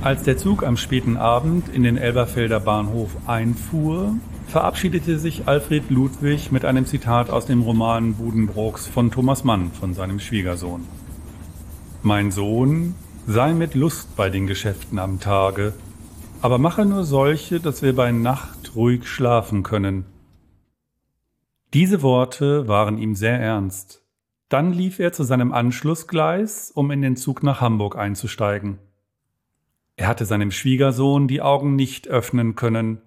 Als der Zug am späten Abend in den Elberfelder Bahnhof einfuhr, verabschiedete sich Alfred Ludwig mit einem Zitat aus dem Roman Budenbrooks von Thomas Mann von seinem Schwiegersohn. Mein Sohn, sei mit Lust bei den Geschäften am Tage, aber mache nur solche, dass wir bei Nacht ruhig schlafen können. Diese Worte waren ihm sehr ernst. Dann lief er zu seinem Anschlussgleis, um in den Zug nach Hamburg einzusteigen. Er hatte seinem Schwiegersohn die Augen nicht öffnen können,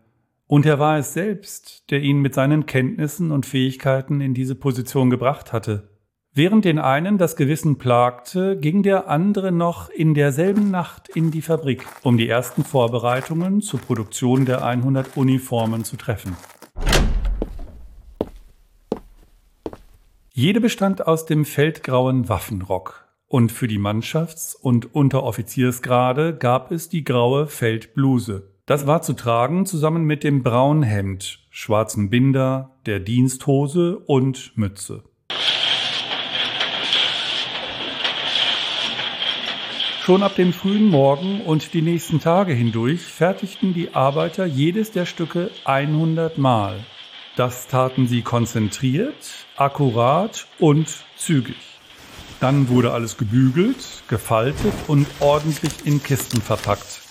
und er war es selbst, der ihn mit seinen Kenntnissen und Fähigkeiten in diese Position gebracht hatte. Während den einen das Gewissen plagte, ging der andere noch in derselben Nacht in die Fabrik, um die ersten Vorbereitungen zur Produktion der 100 Uniformen zu treffen. Jede bestand aus dem feldgrauen Waffenrock, und für die Mannschafts- und Unteroffiziersgrade gab es die graue Feldbluse. Das war zu tragen zusammen mit dem braunen Hemd, schwarzen Binder, der Diensthose und Mütze. Schon ab dem frühen Morgen und die nächsten Tage hindurch fertigten die Arbeiter jedes der Stücke 100 Mal. Das taten sie konzentriert, akkurat und zügig. Dann wurde alles gebügelt, gefaltet und ordentlich in Kisten verpackt.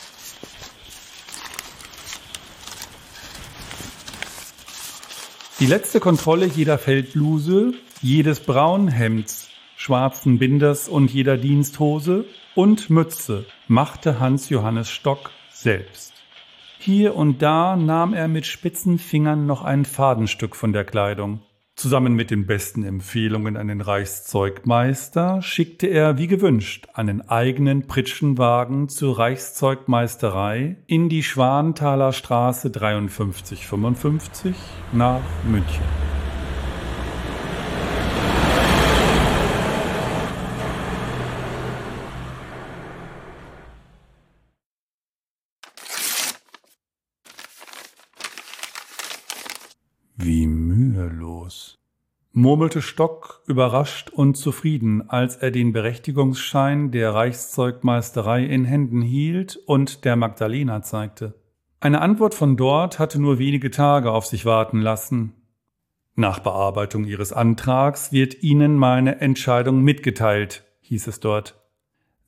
Die letzte Kontrolle jeder Feldbluse, jedes Braunhemds, schwarzen Binders und jeder Diensthose und Mütze machte Hans Johannes Stock selbst. Hier und da nahm er mit spitzen Fingern noch ein Fadenstück von der Kleidung. Zusammen mit den besten Empfehlungen an den Reichszeugmeister schickte er, wie gewünscht, einen eigenen Pritschenwagen zur Reichszeugmeisterei in die Schwanthaler Straße 5355 nach München. Wie mühelos, murmelte Stock überrascht und zufrieden, als er den Berechtigungsschein der Reichszeugmeisterei in Händen hielt und der Magdalena zeigte. Eine Antwort von dort hatte nur wenige Tage auf sich warten lassen. Nach Bearbeitung Ihres Antrags wird Ihnen meine Entscheidung mitgeteilt, hieß es dort.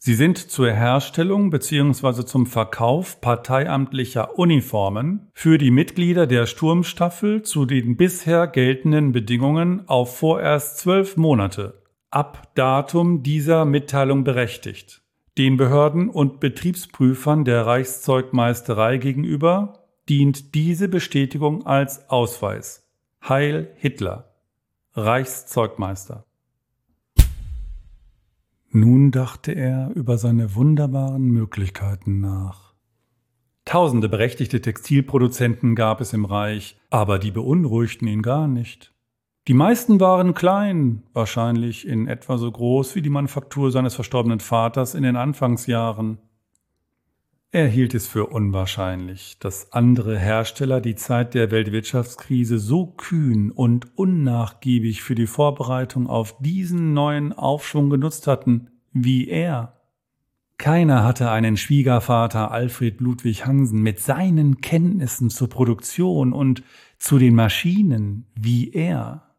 Sie sind zur Herstellung bzw. zum Verkauf parteiamtlicher Uniformen für die Mitglieder der Sturmstaffel zu den bisher geltenden Bedingungen auf vorerst zwölf Monate ab Datum dieser Mitteilung berechtigt. Den Behörden und Betriebsprüfern der Reichszeugmeisterei gegenüber dient diese Bestätigung als Ausweis. Heil Hitler. Reichszeugmeister. Nun dachte er über seine wunderbaren Möglichkeiten nach. Tausende berechtigte Textilproduzenten gab es im Reich, aber die beunruhigten ihn gar nicht. Die meisten waren klein, wahrscheinlich in etwa so groß wie die Manufaktur seines verstorbenen Vaters in den Anfangsjahren. Er hielt es für unwahrscheinlich, dass andere Hersteller die Zeit der Weltwirtschaftskrise so kühn und unnachgiebig für die Vorbereitung auf diesen neuen Aufschwung genutzt hatten wie er. Keiner hatte einen Schwiegervater Alfred Ludwig Hansen mit seinen Kenntnissen zur Produktion und zu den Maschinen wie er.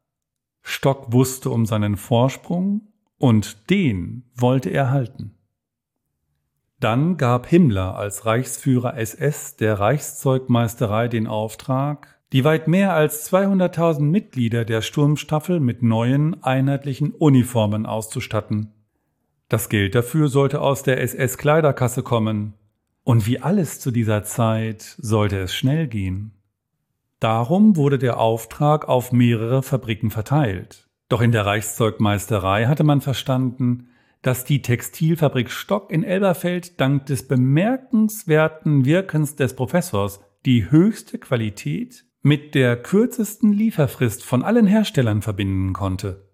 Stock wusste um seinen Vorsprung und den wollte er halten. Dann gab Himmler als Reichsführer SS der Reichszeugmeisterei den Auftrag, die weit mehr als 200.000 Mitglieder der Sturmstaffel mit neuen einheitlichen Uniformen auszustatten. Das Geld dafür sollte aus der SS-Kleiderkasse kommen. Und wie alles zu dieser Zeit sollte es schnell gehen. Darum wurde der Auftrag auf mehrere Fabriken verteilt. Doch in der Reichszeugmeisterei hatte man verstanden, dass die Textilfabrik Stock in Elberfeld dank des bemerkenswerten Wirkens des Professors die höchste Qualität mit der kürzesten Lieferfrist von allen Herstellern verbinden konnte.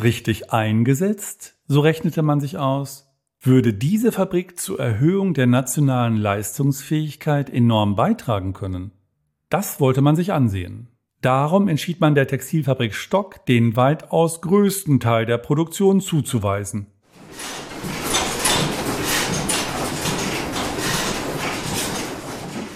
Richtig eingesetzt, so rechnete man sich aus, würde diese Fabrik zur Erhöhung der nationalen Leistungsfähigkeit enorm beitragen können. Das wollte man sich ansehen. Darum entschied man der Textilfabrik Stock, den weitaus größten Teil der Produktion zuzuweisen.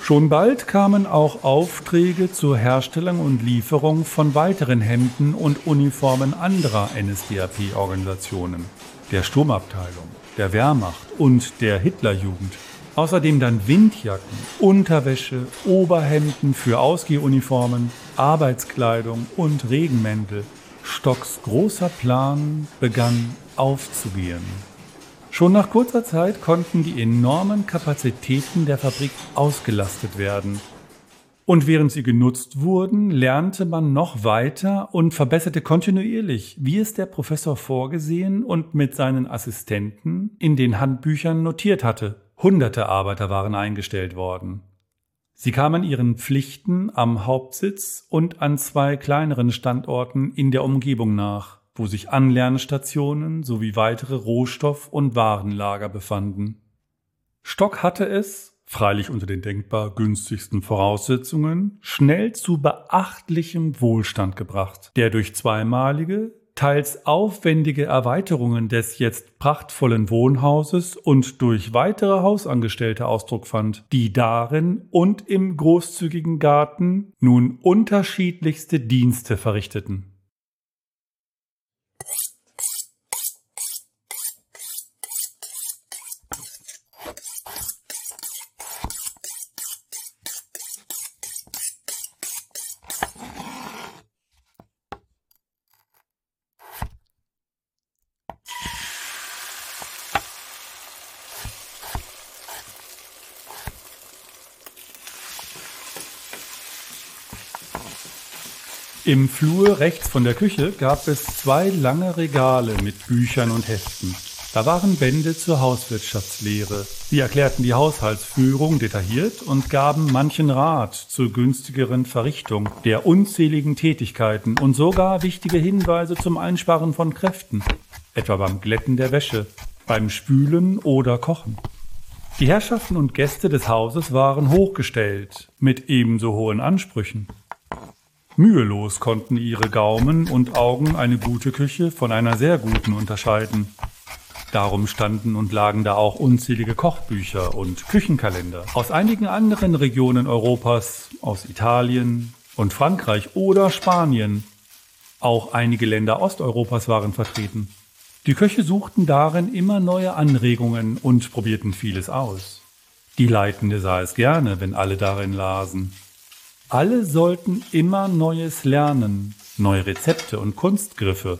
Schon bald kamen auch Aufträge zur Herstellung und Lieferung von weiteren Hemden und Uniformen anderer NSDAP-Organisationen, der Sturmabteilung, der Wehrmacht und der Hitlerjugend. Außerdem dann Windjacken, Unterwäsche, Oberhemden für Ausgehuniformen, Arbeitskleidung und Regenmäntel. Stocks großer Plan begann aufzugehen. Schon nach kurzer Zeit konnten die enormen Kapazitäten der Fabrik ausgelastet werden. Und während sie genutzt wurden, lernte man noch weiter und verbesserte kontinuierlich, wie es der Professor vorgesehen und mit seinen Assistenten in den Handbüchern notiert hatte. Hunderte Arbeiter waren eingestellt worden. Sie kamen ihren Pflichten am Hauptsitz und an zwei kleineren Standorten in der Umgebung nach wo sich Anlernstationen sowie weitere Rohstoff- und Warenlager befanden. Stock hatte es, freilich unter den denkbar günstigsten Voraussetzungen, schnell zu beachtlichem Wohlstand gebracht, der durch zweimalige, teils aufwendige Erweiterungen des jetzt prachtvollen Wohnhauses und durch weitere Hausangestellte Ausdruck fand, die darin und im großzügigen Garten nun unterschiedlichste Dienste verrichteten. Im Flur rechts von der Küche gab es zwei lange Regale mit Büchern und Heften. Da waren Bände zur Hauswirtschaftslehre. Sie erklärten die Haushaltsführung detailliert und gaben manchen Rat zur günstigeren Verrichtung der unzähligen Tätigkeiten und sogar wichtige Hinweise zum Einsparen von Kräften, etwa beim Glätten der Wäsche, beim Spülen oder Kochen. Die Herrschaften und Gäste des Hauses waren hochgestellt, mit ebenso hohen Ansprüchen. Mühelos konnten ihre Gaumen und Augen eine gute Küche von einer sehr guten unterscheiden. Darum standen und lagen da auch unzählige Kochbücher und Küchenkalender aus einigen anderen Regionen Europas, aus Italien und Frankreich oder Spanien. Auch einige Länder Osteuropas waren vertreten. Die Köche suchten darin immer neue Anregungen und probierten vieles aus. Die Leitende sah es gerne, wenn alle darin lasen. Alle sollten immer Neues lernen, neue Rezepte und Kunstgriffe.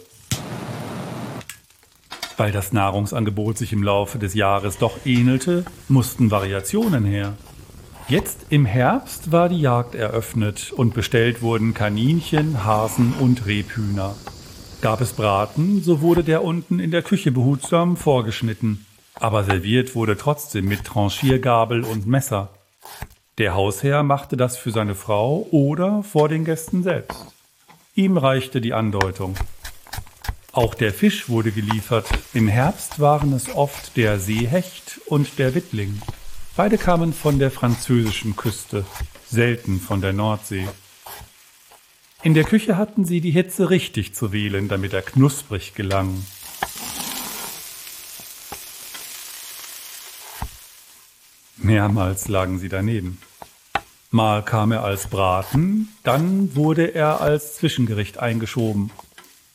Weil das Nahrungsangebot sich im Laufe des Jahres doch ähnelte, mussten Variationen her. Jetzt im Herbst war die Jagd eröffnet und bestellt wurden Kaninchen, Hasen und Rebhühner. Gab es Braten, so wurde der unten in der Küche behutsam vorgeschnitten. Aber serviert wurde trotzdem mit Tranchiergabel und Messer. Der Hausherr machte das für seine Frau oder vor den Gästen selbst. Ihm reichte die Andeutung. Auch der Fisch wurde geliefert. Im Herbst waren es oft der Seehecht und der Wittling. Beide kamen von der französischen Küste, selten von der Nordsee. In der Küche hatten sie die Hitze richtig zu wählen, damit er knusprig gelang. Mehrmals lagen sie daneben. Mal kam er als Braten, dann wurde er als Zwischengericht eingeschoben.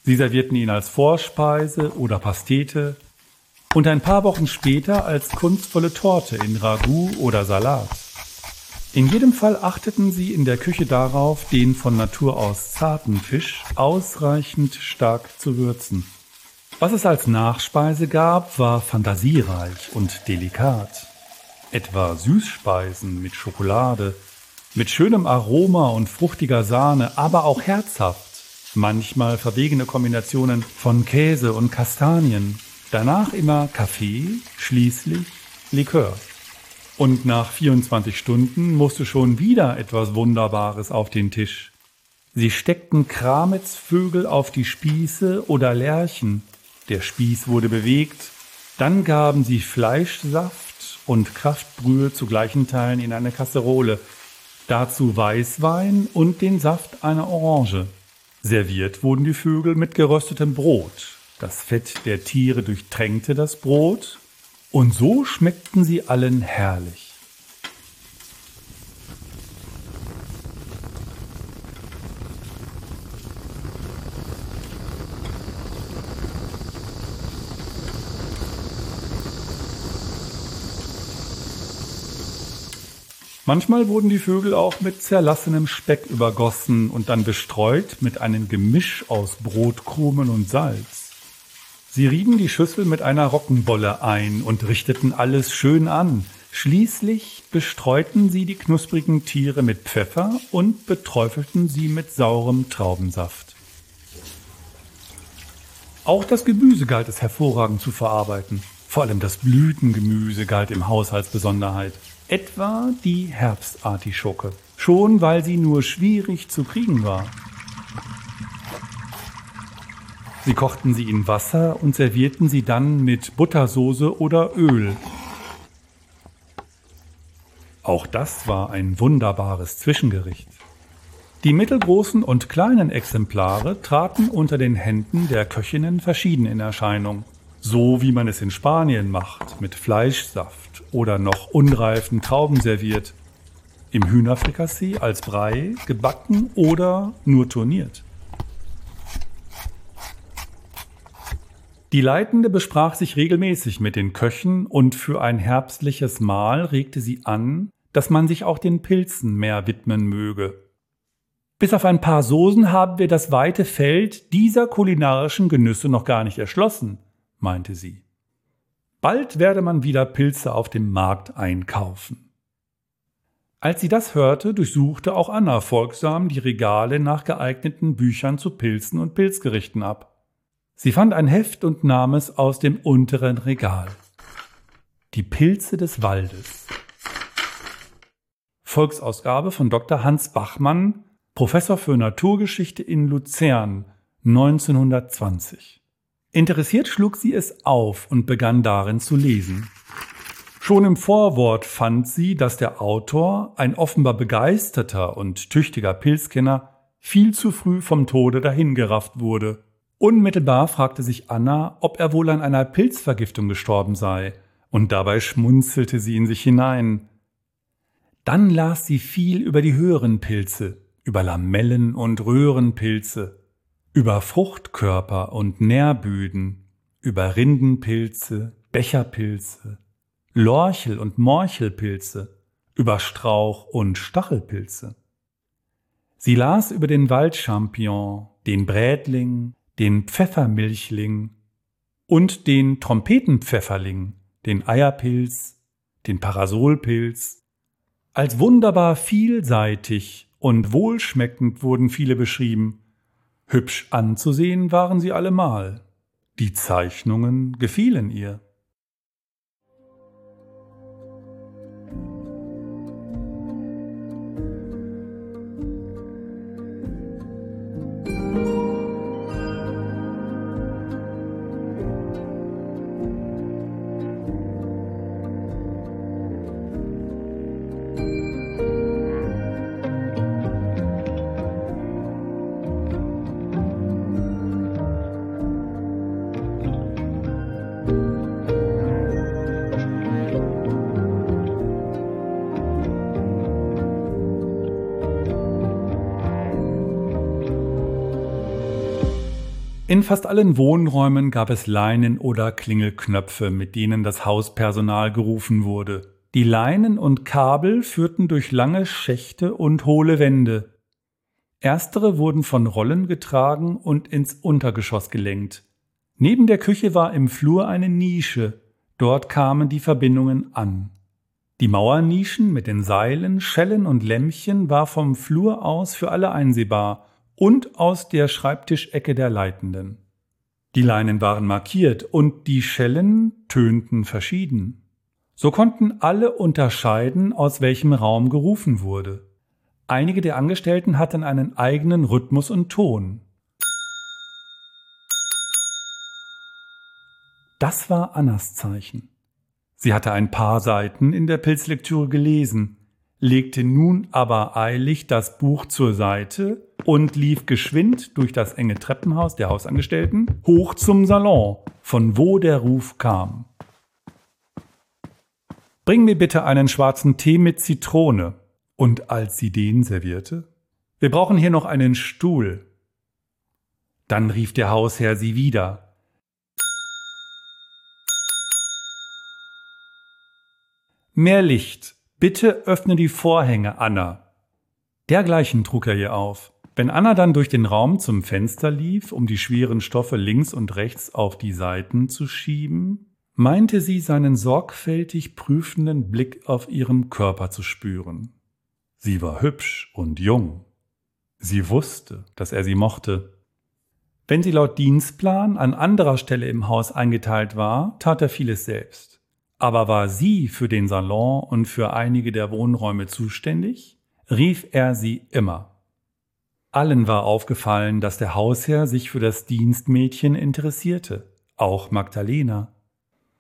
Sie servierten ihn als Vorspeise oder Pastete und ein paar Wochen später als kunstvolle Torte in Ragout oder Salat. In jedem Fall achteten sie in der Küche darauf, den von Natur aus zarten Fisch ausreichend stark zu würzen. Was es als Nachspeise gab, war fantasiereich und delikat etwa Süßspeisen mit Schokolade, mit schönem Aroma und fruchtiger Sahne, aber auch herzhaft, manchmal verwegene Kombinationen von Käse und Kastanien, danach immer Kaffee, schließlich Likör. Und nach 24 Stunden musste schon wieder etwas Wunderbares auf den Tisch. Sie steckten Kramitzvögel auf die Spieße oder Lerchen. Der Spieß wurde bewegt. Dann gaben sie Fleischsaft und Kraftbrühe zu gleichen Teilen in eine Kasserole, dazu Weißwein und den Saft einer Orange. Serviert wurden die Vögel mit geröstetem Brot. Das Fett der Tiere durchtränkte das Brot, und so schmeckten sie allen herrlich. Manchmal wurden die Vögel auch mit zerlassenem Speck übergossen und dann bestreut mit einem Gemisch aus Brotkrumen und Salz. Sie rieben die Schüssel mit einer Roggenbolle ein und richteten alles schön an. Schließlich bestreuten sie die knusprigen Tiere mit Pfeffer und beträufelten sie mit saurem Traubensaft. Auch das Gemüse galt es hervorragend zu verarbeiten. Vor allem das Blütengemüse galt im Haus als Besonderheit. Etwa die Herbstartischoke. Schon weil sie nur schwierig zu kriegen war. Sie kochten sie in Wasser und servierten sie dann mit Buttersoße oder Öl. Auch das war ein wunderbares Zwischengericht. Die mittelgroßen und kleinen Exemplare traten unter den Händen der Köchinnen verschieden in Erscheinung, so wie man es in Spanien macht, mit Fleischsaft oder noch unreifen Trauben serviert, im Hühnerfrikassee als Brei, gebacken oder nur turniert. Die Leitende besprach sich regelmäßig mit den Köchen und für ein herbstliches Mahl regte sie an, dass man sich auch den Pilzen mehr widmen möge bis auf ein paar Soßen haben wir das weite Feld dieser kulinarischen Genüsse noch gar nicht erschlossen, meinte sie. Bald werde man wieder Pilze auf dem Markt einkaufen. Als sie das hörte, durchsuchte auch Anna folgsam die Regale nach geeigneten Büchern zu Pilzen und Pilzgerichten ab. Sie fand ein Heft und nahm es aus dem unteren Regal. Die Pilze des Waldes. Volksausgabe von Dr. Hans Bachmann, Professor für Naturgeschichte in Luzern 1920. Interessiert schlug sie es auf und begann darin zu lesen. Schon im Vorwort fand sie, dass der Autor, ein offenbar begeisterter und tüchtiger Pilzkenner, viel zu früh vom Tode dahingerafft wurde. Unmittelbar fragte sich Anna, ob er wohl an einer Pilzvergiftung gestorben sei, und dabei schmunzelte sie in sich hinein. Dann las sie viel über die höheren Pilze, über Lamellen und Röhrenpilze, über Fruchtkörper und Nährböden, über Rindenpilze, Becherpilze, Lorchel- und Morchelpilze, über Strauch- und Stachelpilze. Sie las über den Waldchampion, den Brätling, den Pfeffermilchling und den Trompetenpfefferling, den Eierpilz, den Parasolpilz. Als wunderbar vielseitig und wohlschmeckend wurden viele beschrieben. Hübsch anzusehen waren sie allemal. Die Zeichnungen gefielen ihr. In fast allen Wohnräumen gab es Leinen oder Klingelknöpfe, mit denen das Hauspersonal gerufen wurde. Die Leinen und Kabel führten durch lange Schächte und hohle Wände. Erstere wurden von Rollen getragen und ins Untergeschoss gelenkt. Neben der Küche war im Flur eine Nische, dort kamen die Verbindungen an. Die Mauernischen mit den Seilen, Schellen und Lämpchen war vom Flur aus für alle einsehbar und aus der Schreibtischecke der Leitenden. Die Leinen waren markiert und die Schellen tönten verschieden. So konnten alle unterscheiden, aus welchem Raum gerufen wurde. Einige der Angestellten hatten einen eigenen Rhythmus und Ton. Das war Annas Zeichen. Sie hatte ein paar Seiten in der Pilzlektüre gelesen, legte nun aber eilig das Buch zur Seite und lief geschwind durch das enge Treppenhaus der Hausangestellten hoch zum Salon, von wo der Ruf kam. Bring mir bitte einen schwarzen Tee mit Zitrone. Und als sie den servierte, wir brauchen hier noch einen Stuhl. Dann rief der Hausherr sie wieder. Mehr Licht, Bitte öffne die Vorhänge, Anna. Dergleichen trug er ihr auf. Wenn Anna dann durch den Raum zum Fenster lief, um die schweren Stoffe links und rechts auf die Seiten zu schieben, meinte sie seinen sorgfältig prüfenden Blick auf ihrem Körper zu spüren. Sie war hübsch und jung. Sie wusste, dass er sie mochte. Wenn sie laut Dienstplan an anderer Stelle im Haus eingeteilt war, tat er vieles selbst. Aber war sie für den Salon und für einige der Wohnräume zuständig, rief er sie immer. Allen war aufgefallen, dass der Hausherr sich für das Dienstmädchen interessierte, auch Magdalena.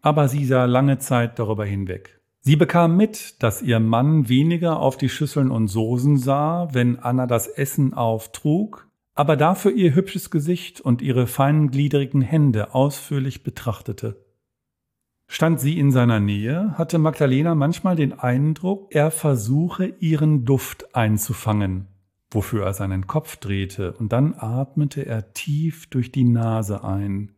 Aber sie sah lange Zeit darüber hinweg. Sie bekam mit, dass ihr Mann weniger auf die Schüsseln und Soßen sah, wenn Anna das Essen auftrug, aber dafür ihr hübsches Gesicht und ihre feingliedrigen Hände ausführlich betrachtete. Stand sie in seiner Nähe, hatte Magdalena manchmal den Eindruck, er versuche ihren Duft einzufangen, wofür er seinen Kopf drehte, und dann atmete er tief durch die Nase ein.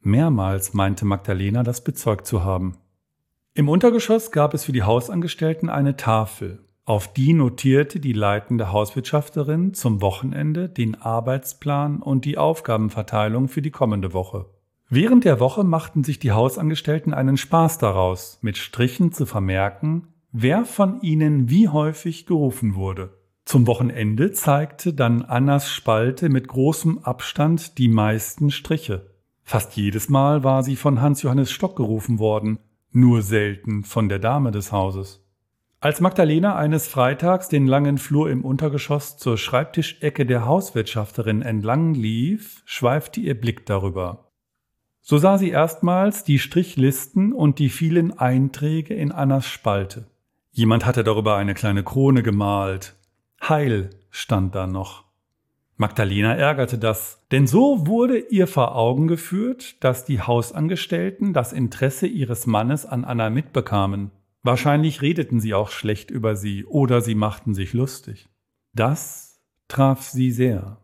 Mehrmals meinte Magdalena, das bezeugt zu haben. Im Untergeschoss gab es für die Hausangestellten eine Tafel. Auf die notierte die leitende Hauswirtschafterin zum Wochenende den Arbeitsplan und die Aufgabenverteilung für die kommende Woche. Während der Woche machten sich die Hausangestellten einen Spaß daraus, mit Strichen zu vermerken, wer von ihnen wie häufig gerufen wurde. Zum Wochenende zeigte dann Annas Spalte mit großem Abstand die meisten Striche. Fast jedes Mal war sie von Hans Johannes Stock gerufen worden, nur selten von der Dame des Hauses. Als Magdalena eines Freitags den langen Flur im Untergeschoss zur Schreibtischecke der Hauswirtschafterin entlang lief, schweifte ihr Blick darüber. So sah sie erstmals die Strichlisten und die vielen Einträge in Annas Spalte. Jemand hatte darüber eine kleine Krone gemalt. Heil stand da noch. Magdalena ärgerte das, denn so wurde ihr vor Augen geführt, dass die Hausangestellten das Interesse ihres Mannes an Anna mitbekamen. Wahrscheinlich redeten sie auch schlecht über sie oder sie machten sich lustig. Das traf sie sehr.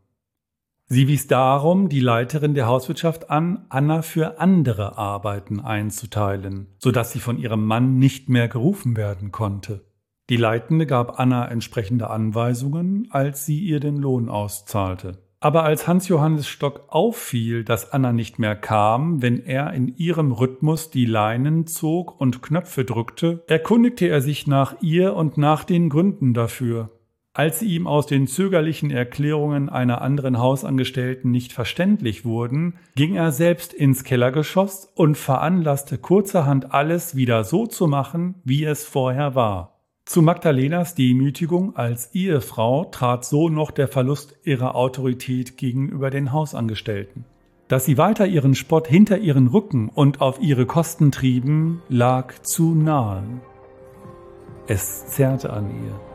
Sie wies darum die Leiterin der Hauswirtschaft an, Anna für andere Arbeiten einzuteilen, so dass sie von ihrem Mann nicht mehr gerufen werden konnte. Die Leitende gab Anna entsprechende Anweisungen, als sie ihr den Lohn auszahlte. Aber als Hans Johannes Stock auffiel, dass Anna nicht mehr kam, wenn er in ihrem Rhythmus die Leinen zog und Knöpfe drückte, erkundigte er sich nach ihr und nach den Gründen dafür. Als sie ihm aus den zögerlichen Erklärungen einer anderen Hausangestellten nicht verständlich wurden, ging er selbst ins Kellergeschoss und veranlasste kurzerhand alles wieder so zu machen, wie es vorher war. Zu Magdalenas Demütigung als Ehefrau trat so noch der Verlust ihrer Autorität gegenüber den Hausangestellten. Dass sie weiter ihren Spott hinter ihren Rücken und auf ihre Kosten trieben, lag zu nahe. Es zerrte an ihr.